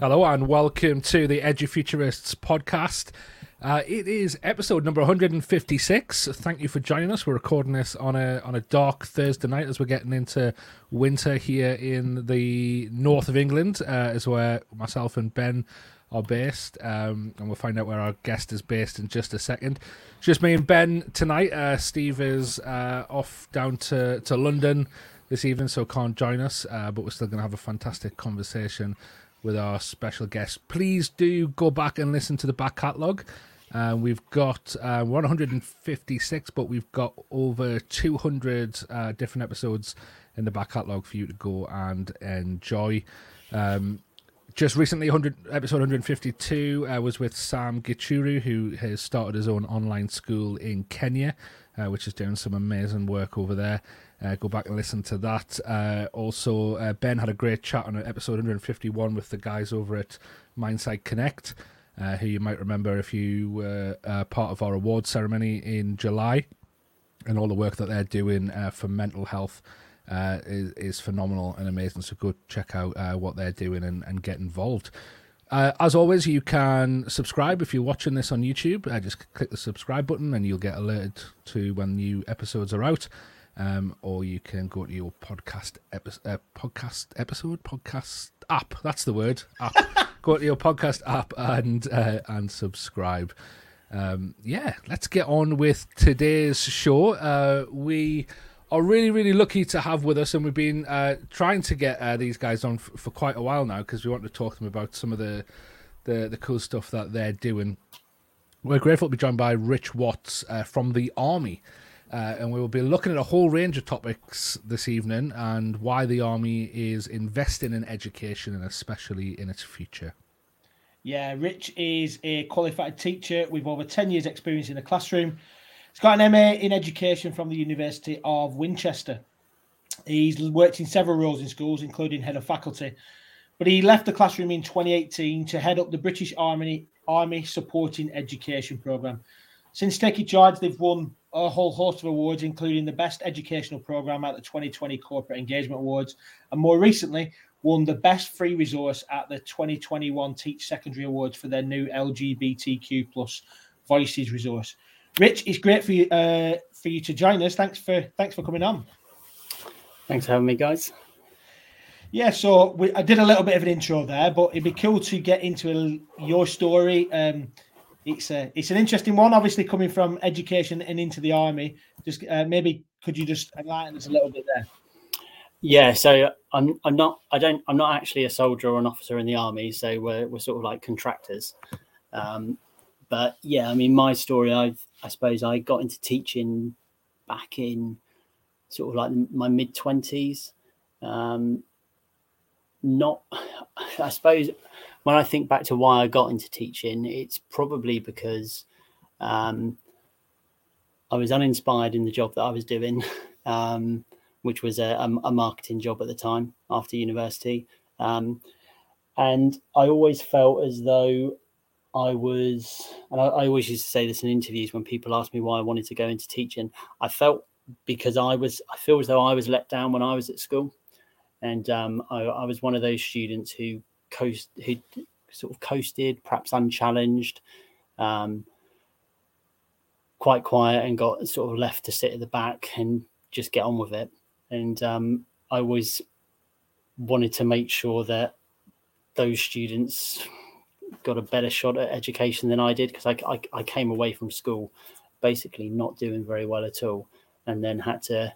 Hello and welcome to the Edufuturists podcast. Uh, it is episode number 156. Thank you for joining us. We're recording this on a on a dark Thursday night as we're getting into winter here in the north of England, uh, is where myself and Ben are based. Um, and we'll find out where our guest is based in just a second. Just me and Ben tonight. Uh, Steve is uh, off down to, to London this evening, so can't join us. Uh, but we're still going to have a fantastic conversation with our special guest. Please do go back and listen to the back catalogue. Uh, we've got uh, 156, but we've got over 200 uh, different episodes in the back catalogue for you to go and enjoy. Um, just recently, 100 episode 152 uh, was with Sam Gichuru, who has started his own online school in Kenya, uh, which is doing some amazing work over there. Uh, go back and listen to that. Uh, also, uh, Ben had a great chat on episode 151 with the guys over at Mindsight Connect, uh, who you might remember if you were part of our award ceremony in July, and all the work that they're doing uh, for mental health. is, is phenomenal and amazing. So go check out what they're doing and, and get involved. Uh, as always, you can subscribe if you're watching this on YouTube. Uh, just click the subscribe button and you'll get alerted to when new episodes are out. Um, or you can go to your podcast epi- uh, podcast episode podcast app. That's the word. App. go to your podcast app and uh, and subscribe. Um, yeah, let's get on with today's show. Uh, we are really, really lucky to have with us, and we've been uh, trying to get uh, these guys on f- for quite a while now because we want to talk to them about some of the, the, the cool stuff that they're doing. We're grateful to be joined by Rich Watts uh, from the Army. Uh, and we will be looking at a whole range of topics this evening and why the Army is investing in education and especially in its future. Yeah, Rich is a qualified teacher with over 10 years' experience in the classroom He's got an MA in education from the University of Winchester. He's worked in several roles in schools, including head of faculty. But he left the classroom in 2018 to head up the British Army Army Supporting Education Programme. Since taking charge, they've won a whole host of awards, including the Best Educational Programme at the 2020 Corporate Engagement Awards, and more recently, won the Best Free Resource at the 2021 Teach Secondary Awards for their new LGBTQ plus Voices resource. Rich, it's great for you uh, for you to join us. Thanks for thanks for coming on. Thanks for having me, guys. Yeah, so we, I did a little bit of an intro there, but it'd be cool to get into a, your story. Um, it's a it's an interesting one, obviously coming from education and into the army. Just uh, maybe could you just enlighten us a little bit there? Yeah, so I'm I'm not I don't I'm not actually a soldier or an officer in the army, so we're we're sort of like contractors. Um, but yeah, I mean, my story, I I suppose I got into teaching back in sort of like my mid twenties. Um, not, I suppose, when I think back to why I got into teaching, it's probably because um, I was uninspired in the job that I was doing, um, which was a, a, marketing job at the time after university. Um, and I always felt as though I was, and I, I, always used to say this in interviews when people ask me why I wanted to go into teaching. I felt because I was, I feel as though I was let down when I was at school, and um, I, I, was one of those students who coast, who sort of coasted, perhaps unchallenged, um, quite quiet, and got sort of left to sit at the back and just get on with it. And um, I always wanted to make sure that those students got a better shot at education than I did because I, I, I came away from school basically not doing very well at all, and then had to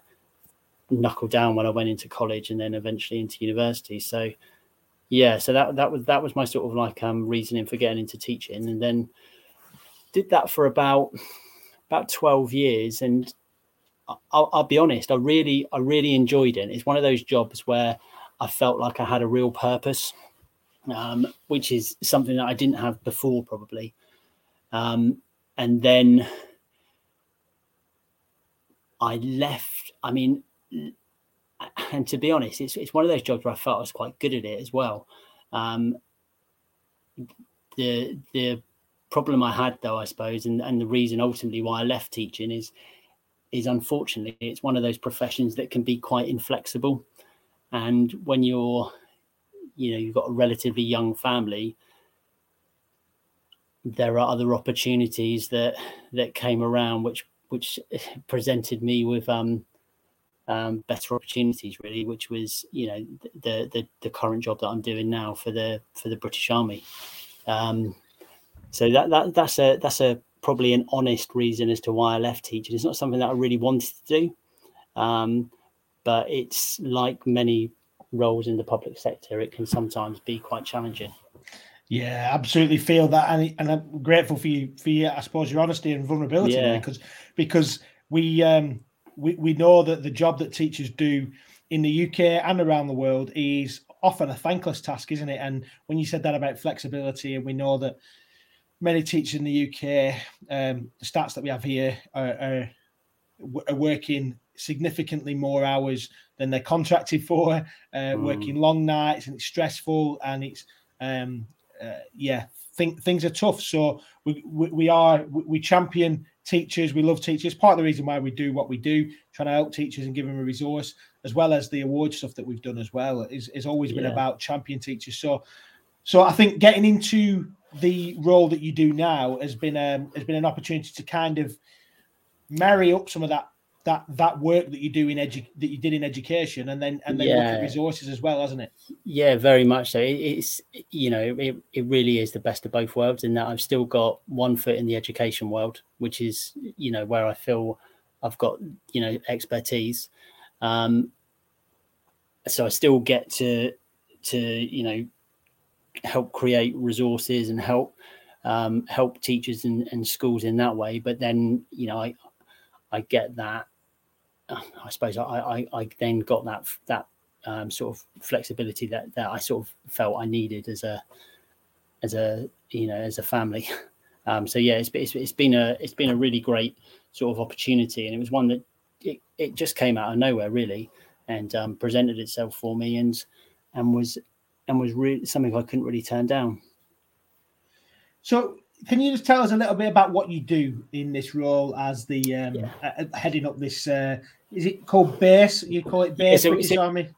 knuckle down when I went into college and then eventually into university. So yeah, so that that was that was my sort of like um reasoning for getting into teaching, and then did that for about about twelve years, and I'll, I'll be honest, I really I really enjoyed it. It's one of those jobs where I felt like I had a real purpose um, which is something that I didn't have before, probably. Um, and then I left. I mean, and to be honest, it's it's one of those jobs where I felt I was quite good at it as well. Um, the the problem I had, though, I suppose, and, and the reason ultimately why I left teaching is is unfortunately it's one of those professions that can be quite inflexible. And when you're you know you've got a relatively young family there are other opportunities that that came around which which presented me with um, um, better opportunities really which was you know the, the the current job that i'm doing now for the for the british army um, so that, that that's a that's a probably an honest reason as to why i left teaching it's not something that i really wanted to do um, but it's like many roles in the public sector it can sometimes be quite challenging yeah, absolutely feel that, and and I'm grateful for you for you. I suppose your honesty and vulnerability yeah. because because we um we we know that the job that teachers do in the UK and around the world is often a thankless task, isn't it? And when you said that about flexibility, and we know that many teachers in the UK, um, the stats that we have here are, are, are working significantly more hours than they're contracted for, uh, mm. working long nights, and it's stressful, and it's um, uh, yeah, think things are tough. So we, we, we are we champion teachers. We love teachers. Part of the reason why we do what we do, trying to help teachers and give them a resource, as well as the award stuff that we've done as well, is, is always been yeah. about champion teachers. So, so I think getting into the role that you do now has been um, has been an opportunity to kind of marry up some of that that that work that you do in edu- that you did in education and then and then yeah. look at resources as well hasn't it? Yeah very much so. It, it's you know it, it really is the best of both worlds in that i've still got one foot in the education world which is you know where i feel i've got you know expertise. Um so i still get to to you know help create resources and help um, help teachers and, and schools in that way. But then you know i i get that I suppose I, I, I then got that that um, sort of flexibility that, that I sort of felt I needed as a as a you know as a family. Um, so yeah, it's, it's, it's been a it's been a really great sort of opportunity, and it was one that it, it just came out of nowhere really, and um, presented itself for me, and and was and was really something I couldn't really turn down. So can you just tell us a little bit about what you do in this role as the um, yeah. uh, heading up this? Uh, is it called base? You call it base yeah, so, British so, Army?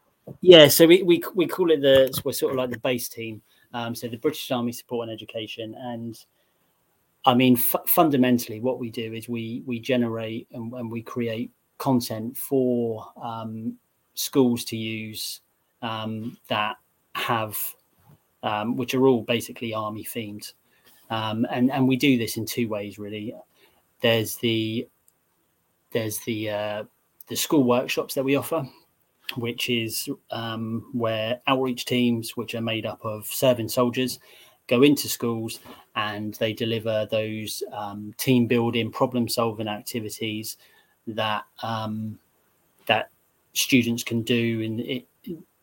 Yeah, so we, we we call it the we're sort of like the base team. Um, so the British Army Support and Education, and I mean f- fundamentally, what we do is we we generate and, and we create content for um, schools to use um, that have um, which are all basically army themed. Um, and and we do this in two ways really. There's the there's the uh, the school workshops that we offer, which is um, where outreach teams, which are made up of serving soldiers, go into schools and they deliver those um, team building, problem solving activities that um, that students can do in it,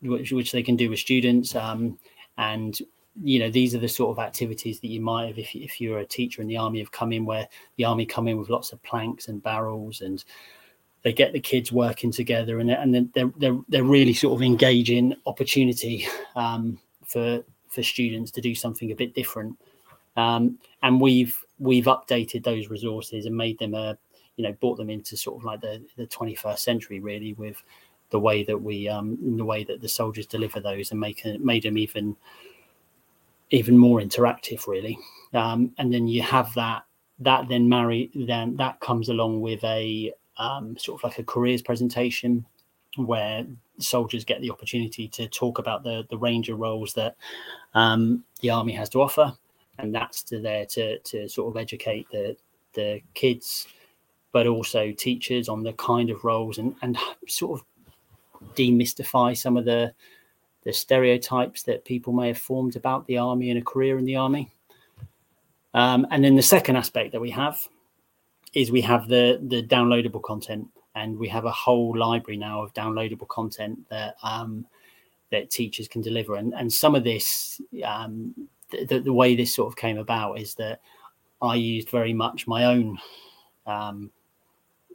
which, which they can do with students. Um, and you know these are the sort of activities that you might have if, if you're a teacher in the army have come in where the army come in with lots of planks and barrels and they get the kids working together and, and they're, they're, they're really sort of engaging opportunity um, for for students to do something a bit different. Um, and we've we've updated those resources and made them a you know brought them into sort of like the, the 21st century really with the way that we um the way that the soldiers deliver those and make made them even even more interactive really. Um, and then you have that that then marry then that comes along with a um, sort of like a careers presentation where soldiers get the opportunity to talk about the the range of roles that um, the army has to offer. And that's to there to to sort of educate the the kids but also teachers on the kind of roles and and sort of demystify some of the the stereotypes that people may have formed about the army and a career in the army. Um, and then the second aspect that we have is we have the the downloadable content, and we have a whole library now of downloadable content that um, that teachers can deliver. And and some of this, um, the, the way this sort of came about is that I used very much my own um,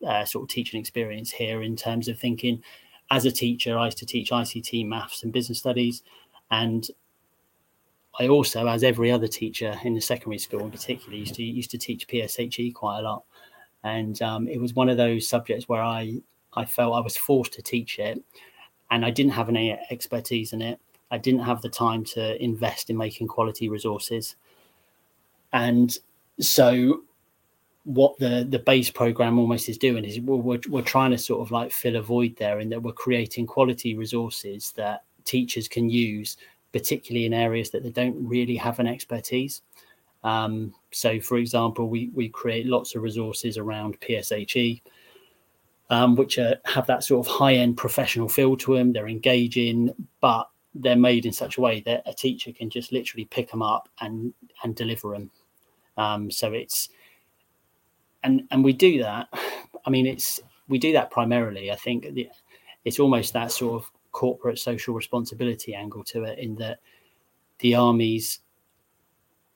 uh, sort of teaching experience here in terms of thinking as a teacher, I used to teach ICT, maths, and business studies. And I also, as every other teacher in the secondary school in particular, used to used to teach PSHE quite a lot. And um, it was one of those subjects where I I felt I was forced to teach it, and I didn't have any expertise in it. I didn't have the time to invest in making quality resources. And so what the the base program almost is doing is we're, we're, we're trying to sort of like fill a void there in that we're creating quality resources that teachers can use particularly in areas that they don't really have an expertise. Um, so for example we we create lots of resources around pshe um, which are, have that sort of high end professional feel to them they're engaging but they're made in such a way that a teacher can just literally pick them up and and deliver them um, so it's and and we do that. I mean, it's we do that primarily. I think it's almost that sort of corporate social responsibility angle to it, in that the army's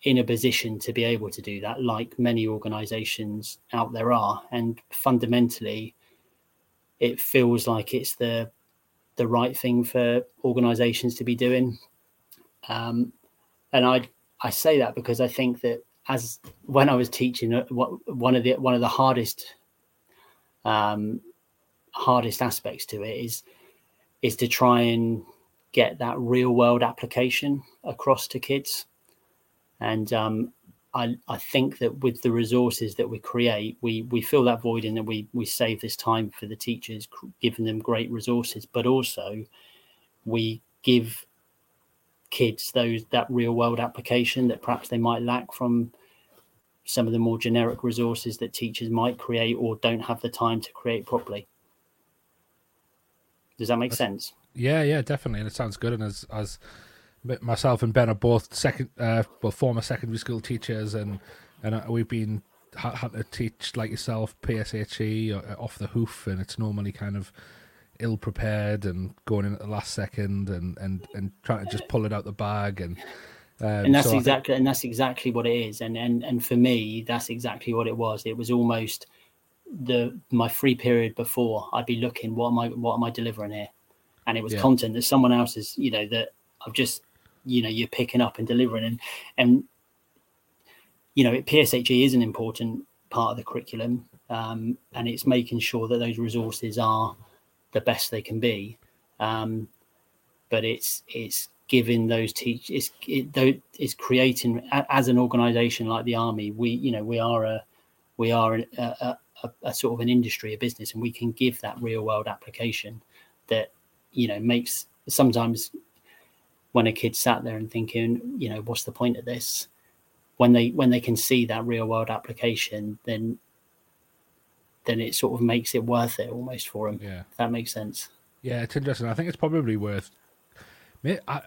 in a position to be able to do that, like many organisations out there are, and fundamentally, it feels like it's the the right thing for organisations to be doing. Um, and I I say that because I think that as when I was teaching, uh, one of the one of the hardest um, hardest aspects to it is is to try and get that real world application across to kids. And um, I, I think that with the resources that we create, we we fill that void and that we we save this time for the teachers, giving them great resources, but also we give kids those that real world application that perhaps they might lack from some of the more generic resources that teachers might create or don't have the time to create properly. Does that make That's, sense? Yeah, yeah, definitely, and it sounds good. And as as myself and Ben are both second, uh, well, former secondary school teachers, and and uh, we've been had to teach like yourself PSHE uh, off the hoof, and it's normally kind of ill prepared and going in at the last second and and and trying to just pull it out the bag and um, and that's so exactly think... and that's exactly what it is. And and and for me that's exactly what it was. It was almost the my free period before i'd be looking what am i what am i delivering here? And it was yeah. content that someone else is you know that i've just you know you're picking up and delivering. And and you know pshe is an important part of the curriculum um, and it's making sure that those resources are the best they can be. Um, but it's it's giving those teachers it's it, it's creating as an organization like the army we you know we are a we are a, a, a, a, sort of an industry a business and we can give that real world application that you know makes sometimes when a kid sat there and thinking you know what's the point of this when they when they can see that real world application then then it sort of makes it worth it almost for him. Yeah, that makes sense. Yeah, it's interesting. I think it's probably worth. I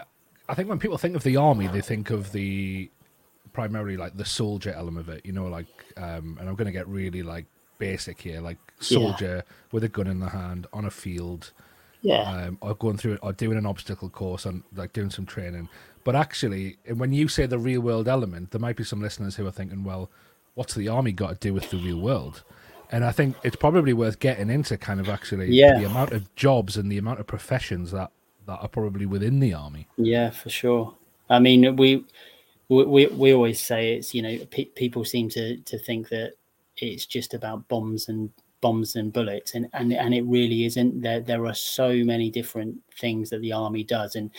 I think when people think of the army, they think of the primarily like the soldier element of it. You know, like um, and I'm going to get really like basic here, like soldier yeah. with a gun in the hand on a field. Yeah. Um, or going through it, or doing an obstacle course, and like doing some training. But actually, when you say the real world element, there might be some listeners who are thinking, well, what's the army got to do with the real world? And I think it's probably worth getting into kind of actually yeah. the amount of jobs and the amount of professions that that are probably within the army. Yeah, for sure. I mean, we we we always say it's you know pe- people seem to to think that it's just about bombs and bombs and bullets and and and it really isn't there there are so many different things that the army does and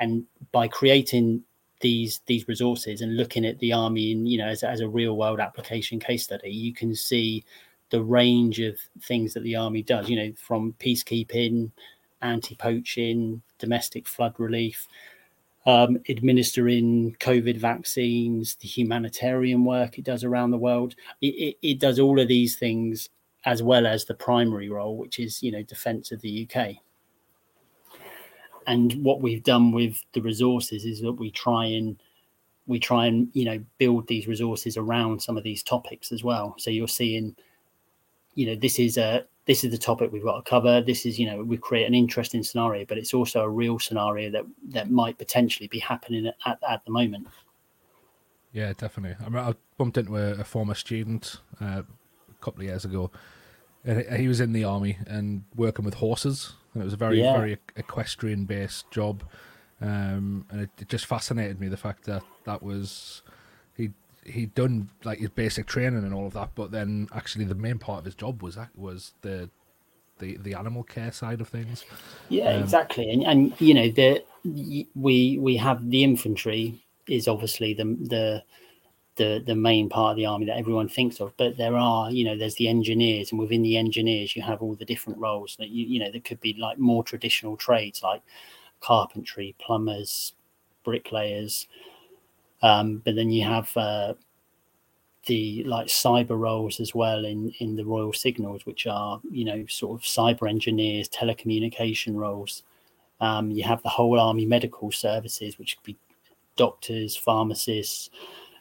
and by creating these these resources and looking at the army and you know as, as a real world application case study you can see the range of things that the army does, you know, from peacekeeping, anti poaching, domestic flood relief, um, administering COVID vaccines, the humanitarian work it does around the world. It, it, it, does all of these things as well as the primary role, which is, you know, defense of the UK. And what we've done with the resources is that we try and we try and you know build these resources around some of these topics as well. So you're seeing you know this is a this is the topic we've got to cover. This is you know we create an interesting scenario but it's also a real scenario that that might potentially be happening at, at the moment. Yeah definitely. I, mean, I bumped into a, a former student uh, a couple of years ago. And he was in the army and working with horses. And it was a very yeah. very equestrian based job. Um, and it, it just fascinated me the fact that that was he'd done like his basic training and all of that, but then actually the main part of his job was was the the the animal care side of things. Yeah, um, exactly. And and you know the we we have the infantry is obviously the the the the main part of the army that everyone thinks of but there are you know there's the engineers and within the engineers you have all the different roles that you you know that could be like more traditional trades like carpentry plumbers bricklayers um, but then you have uh, the like cyber roles as well in in the royal signals which are you know sort of cyber engineers telecommunication roles um, you have the whole army medical services which could be doctors pharmacists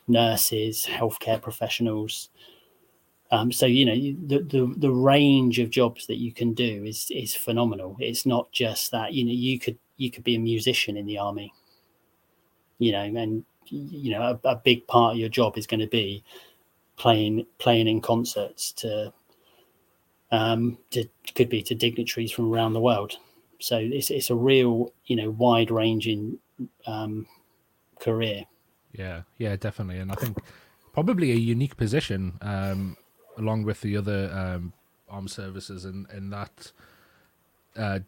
nurses, healthcare professionals. Um, so you know the, the the range of jobs that you can do is is phenomenal. It's not just that you know you could you could be a musician in the army, you know, and you know a, a big part of your job is going to be playing playing in concerts to um to could be to dignitaries from around the world. So it's it's a real you know wide ranging um, career. Yeah, yeah, definitely, and I think probably a unique position um, along with the other um, armed services in in that. Uh,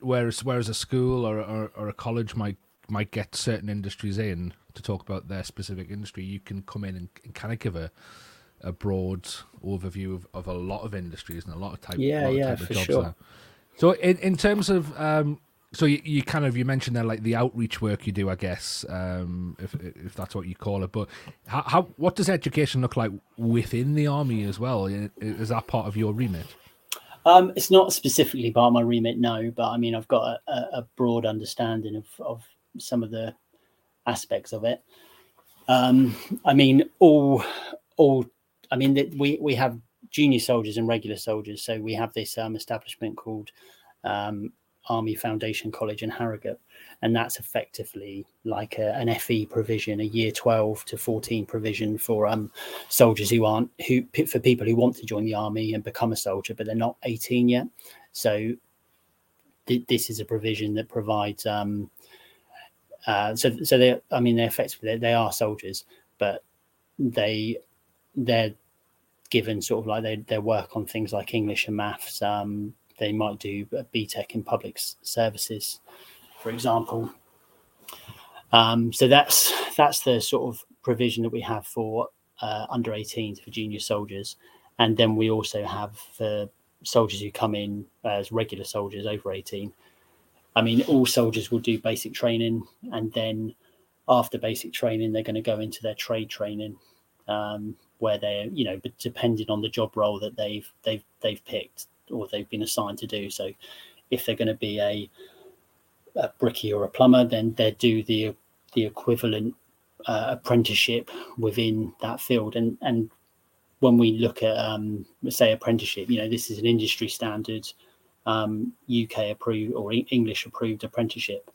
whereas whereas a school or, or, or a college might might get certain industries in to talk about their specific industry, you can come in and, and kind of give a a broad overview of, of a lot of industries and a lot of type, yeah, yeah, type for sure. So in in terms of um, so you, you kind of you mentioned there like the outreach work you do, I guess, um, if if that's what you call it. But how, how what does education look like within the army as well? Is that part of your remit? Um, it's not specifically part of my remit, no. But I mean, I've got a, a broad understanding of of some of the aspects of it. Um, I mean, all all. I mean, we we have junior soldiers and regular soldiers, so we have this um, establishment called um, Army Foundation College in Harrogate, and that's effectively like a, an FE provision, a Year 12 to 14 provision for um, soldiers who aren't who for people who want to join the army and become a soldier, but they're not 18 yet. So th- this is a provision that provides. Um, uh, so so they, I mean, they're effectively they are soldiers, but they they're given sort of like they, their work on things like English and maths, um, they might do a BTEC in public services, for example. Um, so that's that's the sort of provision that we have for uh, under 18s for junior soldiers, and then we also have for soldiers who come in as regular soldiers over 18. I mean, all soldiers will do basic training, and then after basic training, they're going to go into their trade training, um, where they're you know, depending on the job role that they've they've they've picked, or they've been assigned to do. So if they're going to be a, a brickie or a plumber, then they do the the equivalent uh, apprenticeship within that field. And and when we look at um, say apprenticeship, you know this is an industry standard um, UK approved or English approved apprenticeship.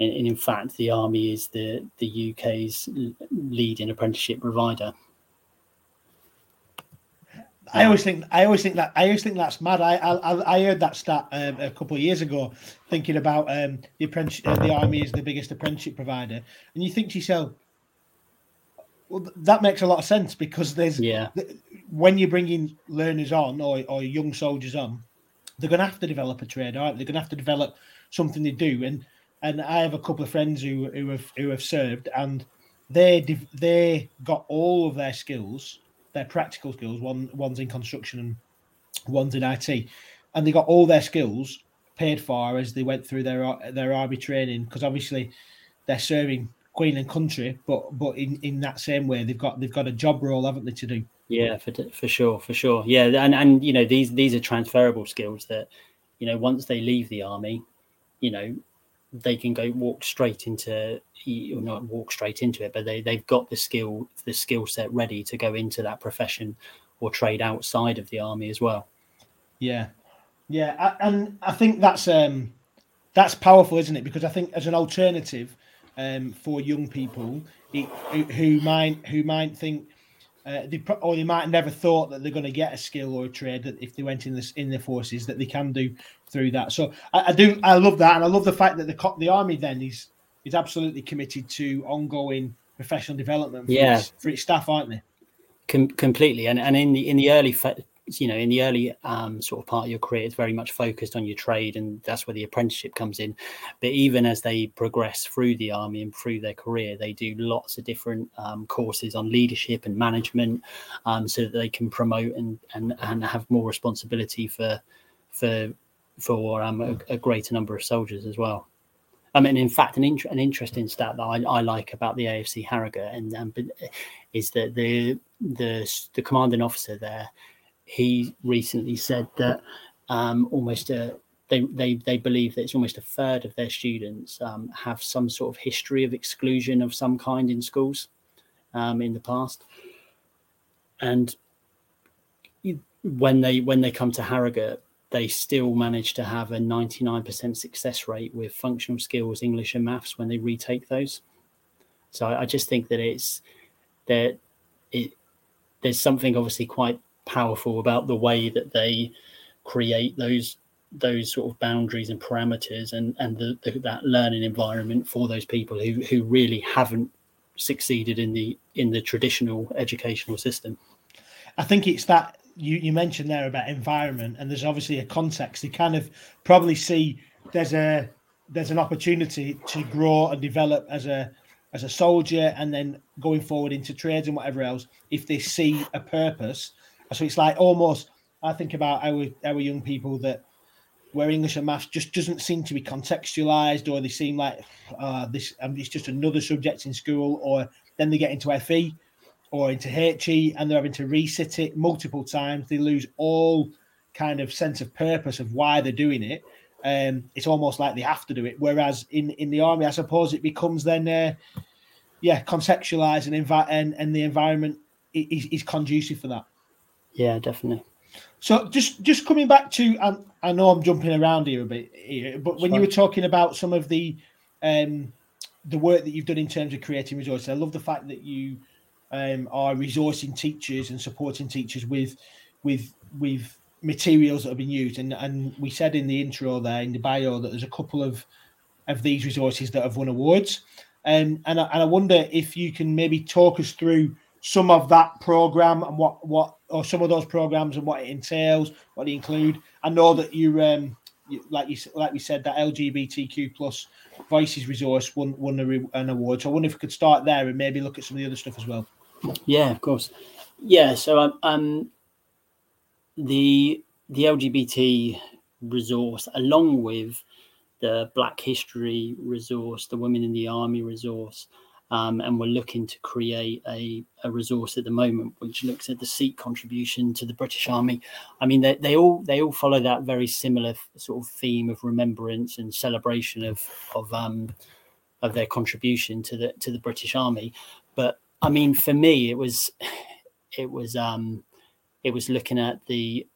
And, and in fact, the army is the the UK's leading apprenticeship provider. I always think I always think that I always think that's mad. I I, I heard that stat um, a couple of years ago, thinking about um, the apprentice, uh, the army is the biggest apprenticeship provider, and you think to yourself, well, that makes a lot of sense because there's yeah when you're bringing learners on or, or young soldiers on, they're going to have to develop a trade, aren't they? They're going to have to develop something they do, and and I have a couple of friends who who have who have served, and they they got all of their skills their practical skills. One one's in construction and one's in IT, and they got all their skills paid for as they went through their their army training because obviously they're serving Queen and country, but but in, in that same way they've got they've got a job role, haven't they, to do? Yeah, for for sure, for sure. Yeah, and and you know these these are transferable skills that you know once they leave the army, you know they can go walk straight into or not walk straight into it but they, they've got the skill the skill set ready to go into that profession or trade outside of the army as well. Yeah. Yeah and i think that's um that's powerful isn't it? Because i think as an alternative um for young people it, who might who might think uh, they or they might never thought that they're going to get a skill or a trade that if they went in this in the forces that they can do through that. So I, I, do I love that, and I love the fact that the the army then is is absolutely committed to ongoing professional development for, yeah. its, for its staff, aren't they? Com- completely, and and in the in the early fa- you know in the early um, sort of part of your career it's very much focused on your trade and that's where the apprenticeship comes in. But even as they progress through the army and through their career they do lots of different um, courses on leadership and management um, so that they can promote and, and and have more responsibility for for for um, a, a greater number of soldiers as well. I mean, in fact, an, int- an interesting stat that I, I, like about the AFC Harrogate and um, is that the the the commanding officer there he recently said that um, almost a, they, they, they believe that it's almost a third of their students um, have some sort of history of exclusion of some kind in schools um, in the past. And when they when they come to Harrogate, they still manage to have a 99% success rate with functional skills, English and maths when they retake those. So I, I just think that it's that it there's something obviously quite powerful about the way that they create those those sort of boundaries and parameters and and the, the, that learning environment for those people who who really haven't succeeded in the in the traditional educational system. I think it's that you you mentioned there about environment and there's obviously a context. You kind of probably see there's a there's an opportunity to grow and develop as a as a soldier and then going forward into trades and whatever else if they see a purpose so it's like almost I think about our our young people that where English and maths just doesn't seem to be contextualized, or they seem like uh, this um, it's just another subject in school, or then they get into FE or into HE and they're having to resit it multiple times. They lose all kind of sense of purpose of why they're doing it. Um, it's almost like they have to do it. Whereas in, in the army, I suppose it becomes then, uh, yeah, contextualized and, envi- and and the environment is, is conducive for that. Yeah, definitely. So just just coming back to, um, I know I'm jumping around here a bit, here, but when you were talking about some of the um, the work that you've done in terms of creating resources, I love the fact that you um, are resourcing teachers and supporting teachers with with with materials that have been used. And and we said in the intro there in the bio that there's a couple of of these resources that have won awards. Um, and I, and I wonder if you can maybe talk us through some of that program and what what or some of those programs and what it entails, what they include. I know that you, um, you, like you like we said, that LGBTQ plus voices resource won won a, an award. So I wonder if we could start there and maybe look at some of the other stuff as well. Yeah, of course. Yeah, so um, um the the LGBT resource, along with the Black History resource, the Women in the Army resource, um, and we're looking to create a, a resource at the moment which looks at the Sikh contribution to the British Army. I mean, they, they all they all follow that very similar sort of theme of remembrance and celebration of of um, of their contribution to the to the British Army. But I mean, for me, it was it was um, it was looking at the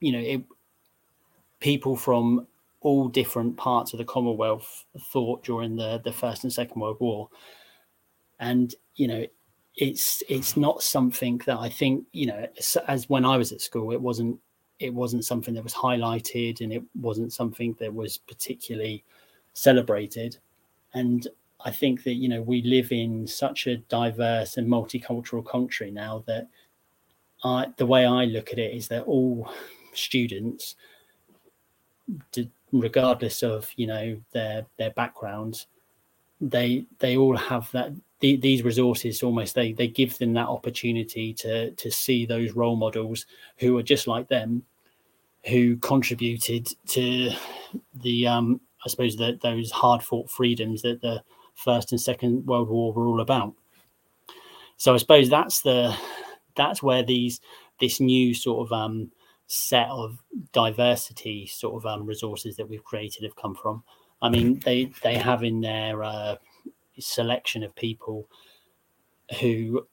you know it, people from all different parts of the Commonwealth thought during the, the First and Second World War. And, you know, it's it's not something that I think, you know, as when I was at school, it wasn't it wasn't something that was highlighted and it wasn't something that was particularly celebrated. And I think that, you know, we live in such a diverse and multicultural country now that I, the way I look at it is that all students regardless of you know their their backgrounds they they all have that the, these resources almost they they give them that opportunity to to see those role models who are just like them who contributed to the um i suppose that those hard fought freedoms that the first and second world war were all about. So i suppose that's the that's where these this new sort of um set of diversity sort of um, resources that we've created have come from. I mean, they they have in their uh, selection of people who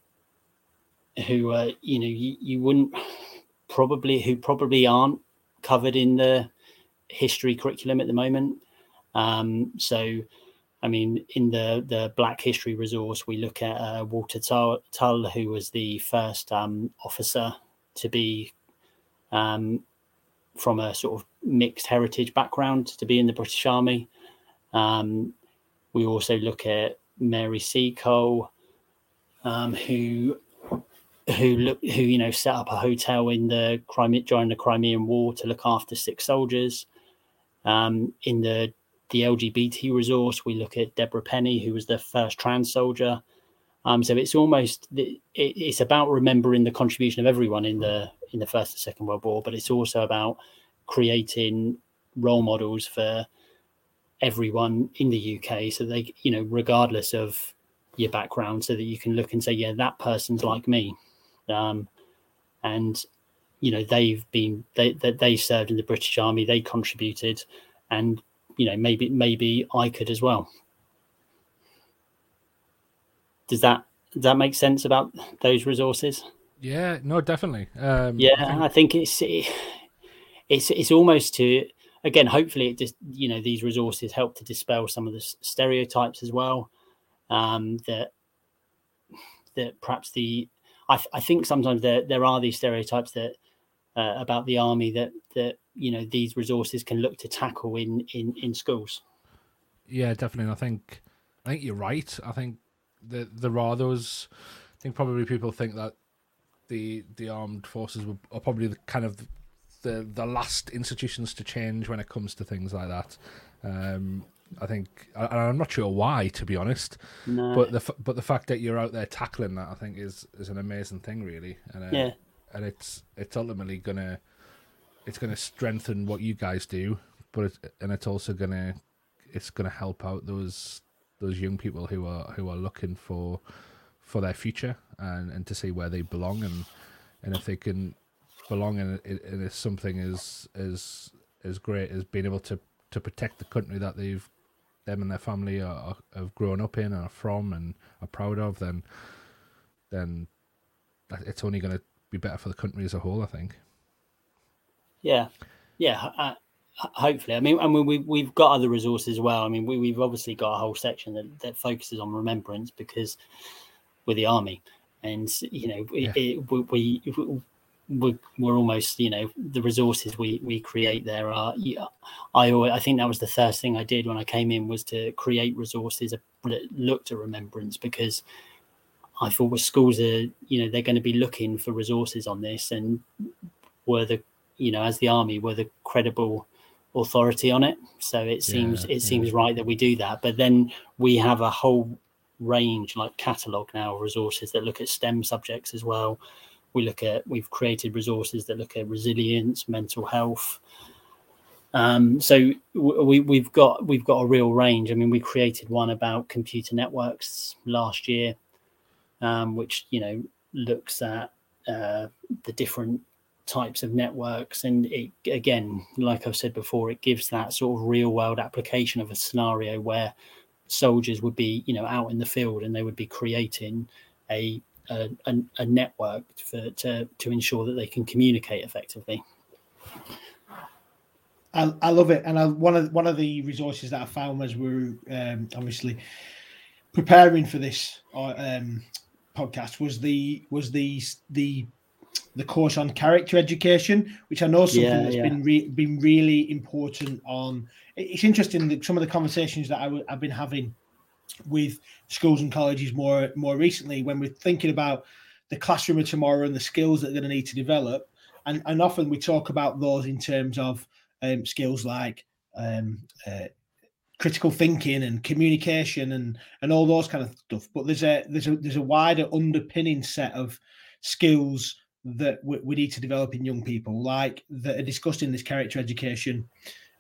who uh, you know you, you wouldn't probably who probably aren't covered in the history curriculum at the moment. Um, so, I mean, in the the Black History resource, we look at uh, Walter Tull, Tull, who was the first um, officer to be um, from a sort of mixed heritage background to be in the British Army. Um, we also look at Mary Seacole, um, who who look who you know set up a hotel in the Crimea during the Crimean War to look after sick soldiers. Um, in the the LGBT resource, we look at Deborah Penny, who was the first trans soldier. Um, so it's almost it, it's about remembering the contribution of everyone in the in the First and Second World War, but it's also about creating role models for everyone in the UK, so they you know regardless of your background, so that you can look and say, yeah, that person's like me, um, and you know they've been they they, they served in the British Army, they contributed, and you know maybe maybe I could as well. Does that does that make sense about those resources? Yeah, no, definitely. Um, yeah, I think, I think it's it's it's almost to again. Hopefully, it just you know these resources help to dispel some of the stereotypes as well. Um, that that perhaps the I, I think sometimes there there are these stereotypes that uh, about the army that that you know these resources can look to tackle in in in schools. Yeah, definitely. I think I think you're right. I think there are those. I think probably people think that the the armed forces were, are probably the kind of the the last institutions to change when it comes to things like that. Um, I think, and I'm not sure why, to be honest. No. But the but the fact that you're out there tackling that, I think, is is an amazing thing, really. And uh, yeah, and it's it's ultimately gonna it's gonna strengthen what you guys do, but it, and it's also gonna it's gonna help out those those young people who are who are looking for for their future and and to see where they belong and and if they can belong in in, in something as as as great as being able to to protect the country that they've them and their family are, are, have grown up in and are from and are proud of, then then it's only going to be better for the country as a whole. I think. Yeah, yeah. Uh, hopefully, I mean, I mean, we we've got other resources as well. I mean, we we've obviously got a whole section that that focuses on remembrance because we're the army, and you know, yeah. it, we, we we're, we're almost you know the resources we we create there are yeah, i i think that was the first thing i did when i came in was to create resources that looked at remembrance because i thought with schools are you know they're going to be looking for resources on this and were the you know as the army were the credible authority on it. So it seems yeah, it seems yeah. right that we do that. But then we have a whole range like catalog now resources that look at stem subjects as well. We look at we've created resources that look at resilience mental health. Um, so we, we've got we've got a real range. I mean we created one about computer networks last year um, which you know looks at uh, the different types of networks and it again like i've said before it gives that sort of real world application of a scenario where soldiers would be you know out in the field and they would be creating a a, a, a network for, to to ensure that they can communicate effectively. I, I love it, and I, one of one of the resources that I found as we were um, obviously preparing for this uh, um, podcast was the was the the the course on character education, which I know something yeah, that's yeah. been re- been really important. On it's interesting that some of the conversations that i w- I've been having with schools and colleges more more recently when we're thinking about the classroom of tomorrow and the skills that they're going to need to develop. And, and often we talk about those in terms of um, skills like um, uh, critical thinking and communication and and all those kind of stuff. But there's a there's a there's a wider underpinning set of skills that we, we need to develop in young people, like that are discussed in this character education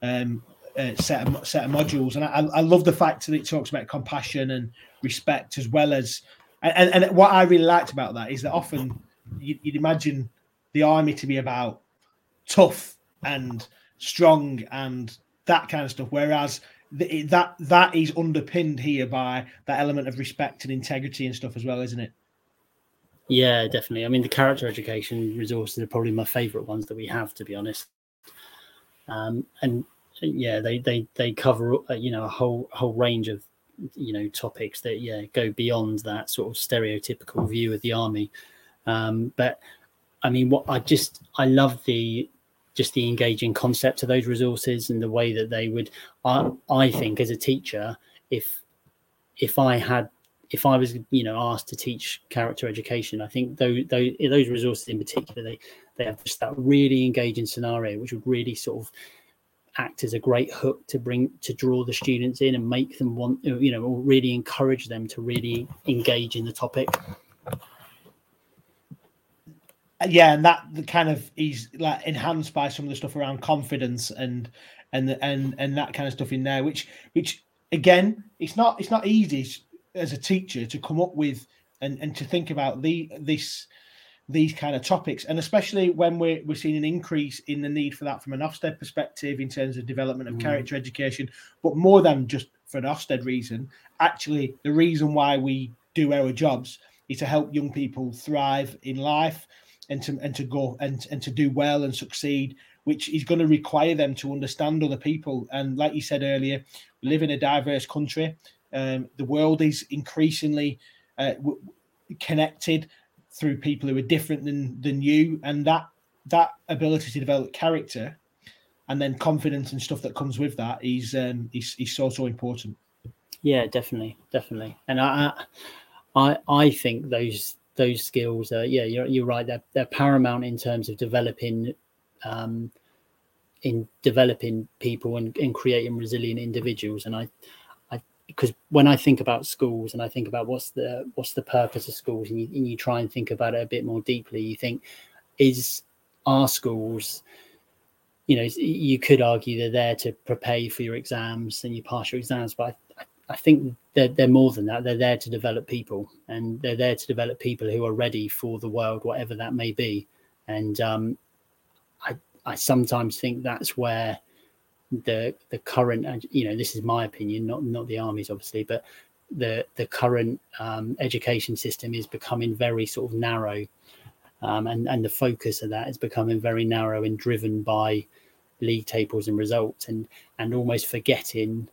um, uh, set of set of modules, and I, I love the fact that it talks about compassion and respect as well as. And, and what I really liked about that is that often you'd, imagine the army to be about tough and strong and that kind of stuff, whereas that that is underpinned here by that element of respect and integrity and stuff as well, isn't it? Yeah, definitely. I mean, the character education resources are probably my favourite ones that we have, to be honest. Um, and yeah, they they they cover uh, you know a whole whole range of you know topics that yeah go beyond that sort of stereotypical view of the army. Um, but I mean, what I just I love the just the engaging concept of those resources and the way that they would. I I think as a teacher, if if I had if I was, you know, asked to teach character education, I think those, those, those resources in particular, they, they have just that really engaging scenario, which would really sort of act as a great hook to bring to draw the students in and make them want you know or really encourage them to really engage in the topic. Uh, yeah and that kind of is like enhanced by some of the stuff around confidence and and and and that kind of stuff in there which which again it's not it's not easy as a teacher to come up with and and to think about the this these kind of topics, and especially when we're, we're seeing an increase in the need for that from an Ofsted perspective in terms of development of mm. character education, but more than just for an Ofsted reason, actually the reason why we do our jobs is to help young people thrive in life and to and to go and, and to do well and succeed, which is going to require them to understand other people. And like you said earlier, we live in a diverse country. Um, the world is increasingly uh, connected through people who are different than than you, and that that ability to develop character and then confidence and stuff that comes with that is um is, is so so important. Yeah, definitely, definitely, and I I I think those those skills are yeah you're you're right. They're they're paramount in terms of developing um in developing people and, and creating resilient individuals. And I because when I think about schools and I think about what's the what's the purpose of schools, and you, and you try and think about it a bit more deeply, you think is our schools you know you could argue they're there to prepare you for your exams and you pass your exams but I, I, think they're, they're more than that. They're there to develop people and they're there to develop people who are ready for the world whatever that may be. And um, I, I sometimes think that's where the the current you know this is my opinion not not the army's obviously but the the current um, education system is becoming very sort of narrow. Um, and and the focus of that is becoming very narrow and driven by league tables and results and and almost forgetting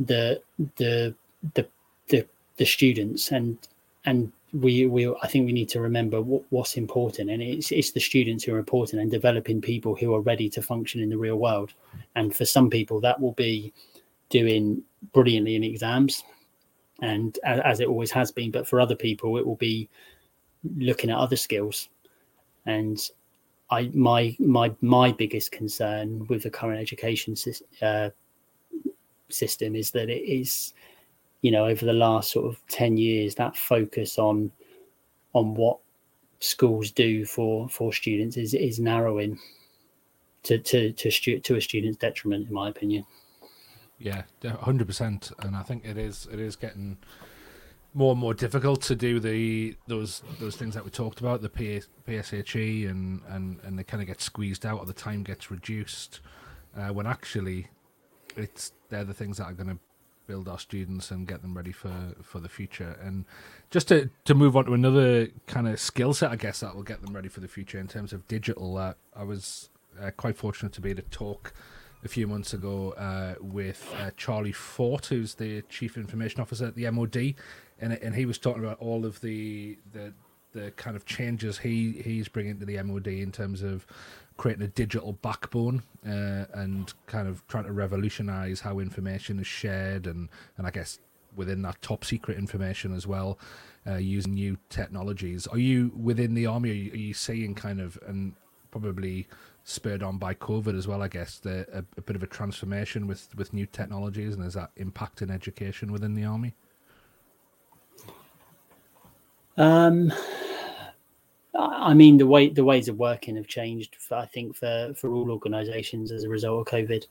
the the the the, the students and and we we I think we need to remember what, what's important, and it's it's the students who are important, and developing people who are ready to function in the real world. And for some people, that will be doing brilliantly in exams, and as, it always has been. But for other people, it will be looking at other skills. And I my my my biggest concern with the current education uh, system is that it is you know over the last sort of 10 years that focus on on what schools do for for students is is narrowing to to to, stu- to a student's detriment in my opinion. Yeah 100% and i think it is it is getting more and more difficult to do the those those things that we talked about the P- PSHE and and and they kind of get squeezed out or the time gets reduced. Uh, when actually it's they're the things that are going to build our students and get them ready for for the future. And just to to move on to another kind of skill set, I guess that will get them ready for the future in terms of digital. Uh, I was uh, quite fortunate to be able to talk a few months ago uh, with uh, Charlie Forte, who's the chief information officer at the MOD, and and he was talking about all of the the the kind of changes he he's bringing to the MOD in terms of creating a digital backbone uh, and kind of trying to revolutionize how information is shared and and I guess within that top secret information as well uh, using new technologies. Are you within the army? Are you, are you seeing kind of and probably spurred on by covid as well i guess the, a, a bit of a transformation with with new technologies and is that impacting education within the army? Um I mean, the way the ways of working have changed. For, I think for for all organisations as a result of COVID,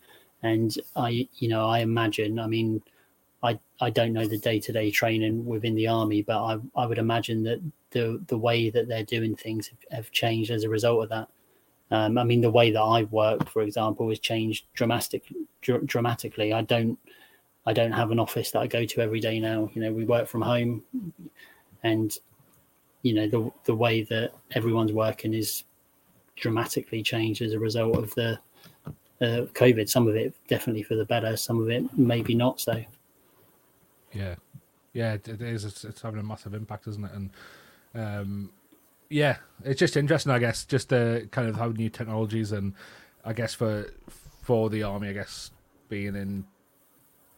and I, you know, I imagine. I mean, I I don't know the day to day training within the army, but I I would imagine that the the way that they're doing things have, have changed as a result of that. Um, I mean, the way that I work, for example, has changed dramatic, dr- dramatically. I don't I don't have an office that I go to every day now. You know, we work from home, and you know the the way that everyone's working is dramatically changed as a result of the uh, COVID. Some of it definitely for the better, some of it maybe not so. Yeah, yeah, it is. It's, it's having a massive impact, isn't it? And um, yeah, it's just interesting, I guess, just the kind of how new technologies and I guess for for the army, I guess being in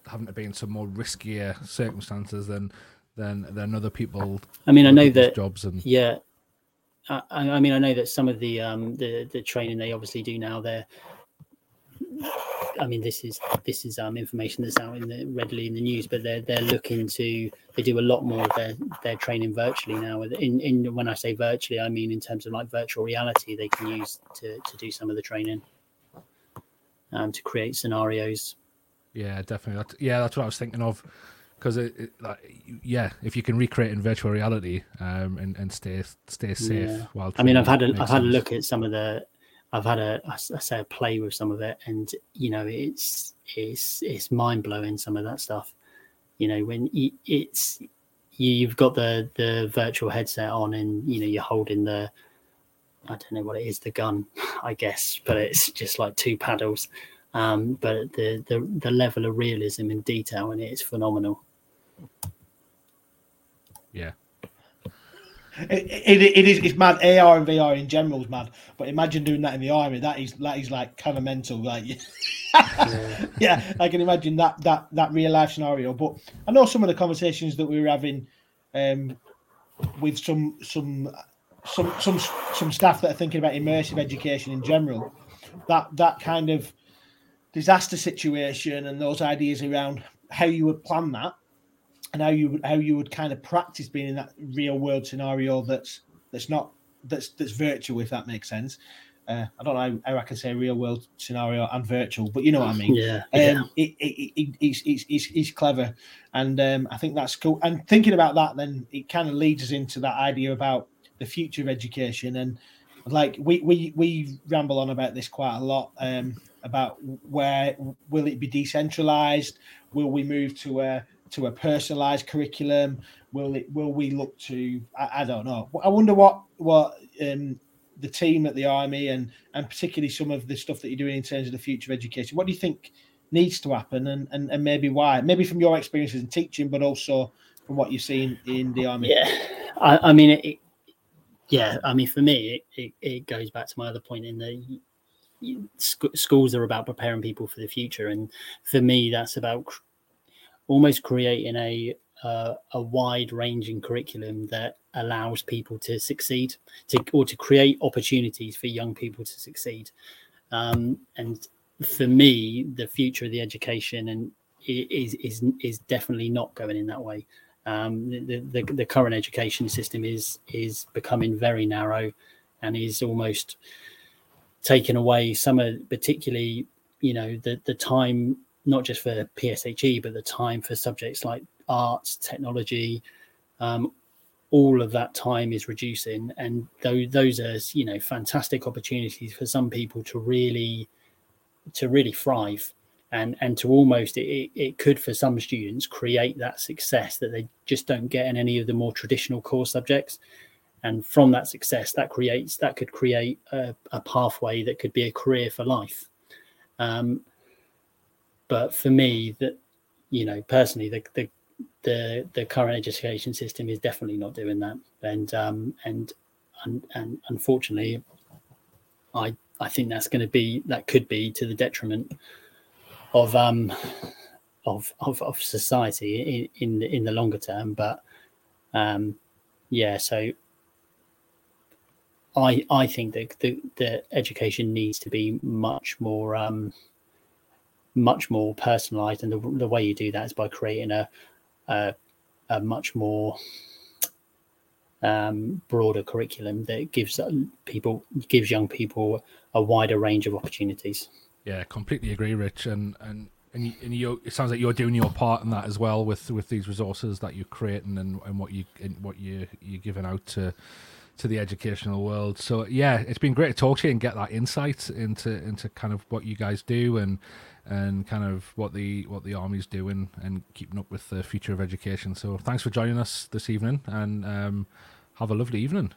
having to be in some more riskier circumstances than then then other people. I mean, I know that jobs and Yeah, I, I I mean, I know that some of the um the the training they obviously do now. They're, I mean, this is this is um information that's out in the readily in the news, but they're they're looking to they do a lot more of their their training virtually now. In in when I say virtually, I mean in terms of like virtual reality, they can use to to do some of the training, um, to create scenarios. Yeah, definitely. That, yeah, that's what I was thinking of. Because it, it, like, yeah, if you can recreate in virtual reality um, and, and stay stay safe Yeah. while I mean, I've had a I've had a look at some of the, I've had a I say a play with some of it, and you know, it's it's it's mind blowing some of that stuff. You know, when y it's you, you've got the the virtual headset on, and you know, you're holding the, I don't know what it is, the gun, I guess, but it's just like two paddles. Um, but the, the the level of realism and detail in it is phenomenal. Yeah, It, it, it is it's mad. AR and VR in general is mad. But imagine doing that in the army. That is that is like kind of mental. Like yeah, I can imagine that that that real life scenario. But I know some of the conversations that we were having um, with some some some some some staff that are thinking about immersive education in general. That that kind of disaster situation and those ideas around how you would plan that and how you would how you would kind of practice being in that real world scenario that's that's not that's that's virtual if that makes sense. Uh, I don't know how, how I can say real world scenario and virtual, but you know what I mean. Yeah, yeah. Um, it, it, it, it's, it's, it's, it's clever, and um, I think that's cool. And thinking about that, then it kind of leads us into that idea about the future of education. And like we we we ramble on about this quite a lot um, about where will it be decentralized? Will we move to a to a personalized curriculum? Will it will we look to? I, I don't know. I wonder what what um, the team at the army and and particularly some of the stuff that you're doing in terms of the future of education. What do you think needs to happen and, and, and maybe why? Maybe from your experiences in teaching, but also from what you've seen in the army. Yeah, I, I mean, it, yeah, I mean, for me, it, it, it goes back to my other point in sc- schools are about preparing people for the future, and for me, that's about almost creating a uh, a wide ranging curriculum that allows people to succeed, to or to create opportunities for young people to succeed. Um, and for me, the future of the education and is is is definitely not going in that way. Um, the, the the current education system is is becoming very narrow, and is almost taking away some of particularly you know the the time not just for PSHE but the time for subjects like arts, technology, um, all of that time is reducing, and those those are you know fantastic opportunities for some people to really to really thrive. And and to almost it, it could for some students create that success that they just don't get in any of the more traditional core subjects. And from that success that creates that could create a, a pathway that could be a career for life. Um, but for me that you know personally the, the the the current education system is definitely not doing that. And um and and, and unfortunately i i think that's going to be that could be to the detriment of um of of, of society in in the, in the longer term. But um yeah so i i think that the, the education needs to be much more um much more personalized and the, the way you do that is by creating a a, a much more um, broader curriculum that gives uh, people gives young people a wider range of opportunities. yeah, completely agree, Rich. And and and you, and you it sounds like you're doing your part in that as well with with these resources that you're creating and, and what you and what you you're giving out to to the educational world. So yeah, it's been great to talk to you and get that insight into into kind of what you guys do and and kind of what the what the army's doing and keeping up with the future of education. So thanks for joining us this evening and um, have a lovely evening.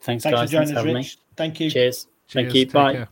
Thanks, Thanks guys. for joining Thanks us, for having Rich. Thank you. me. Cheers. Thank you. take Bye. care.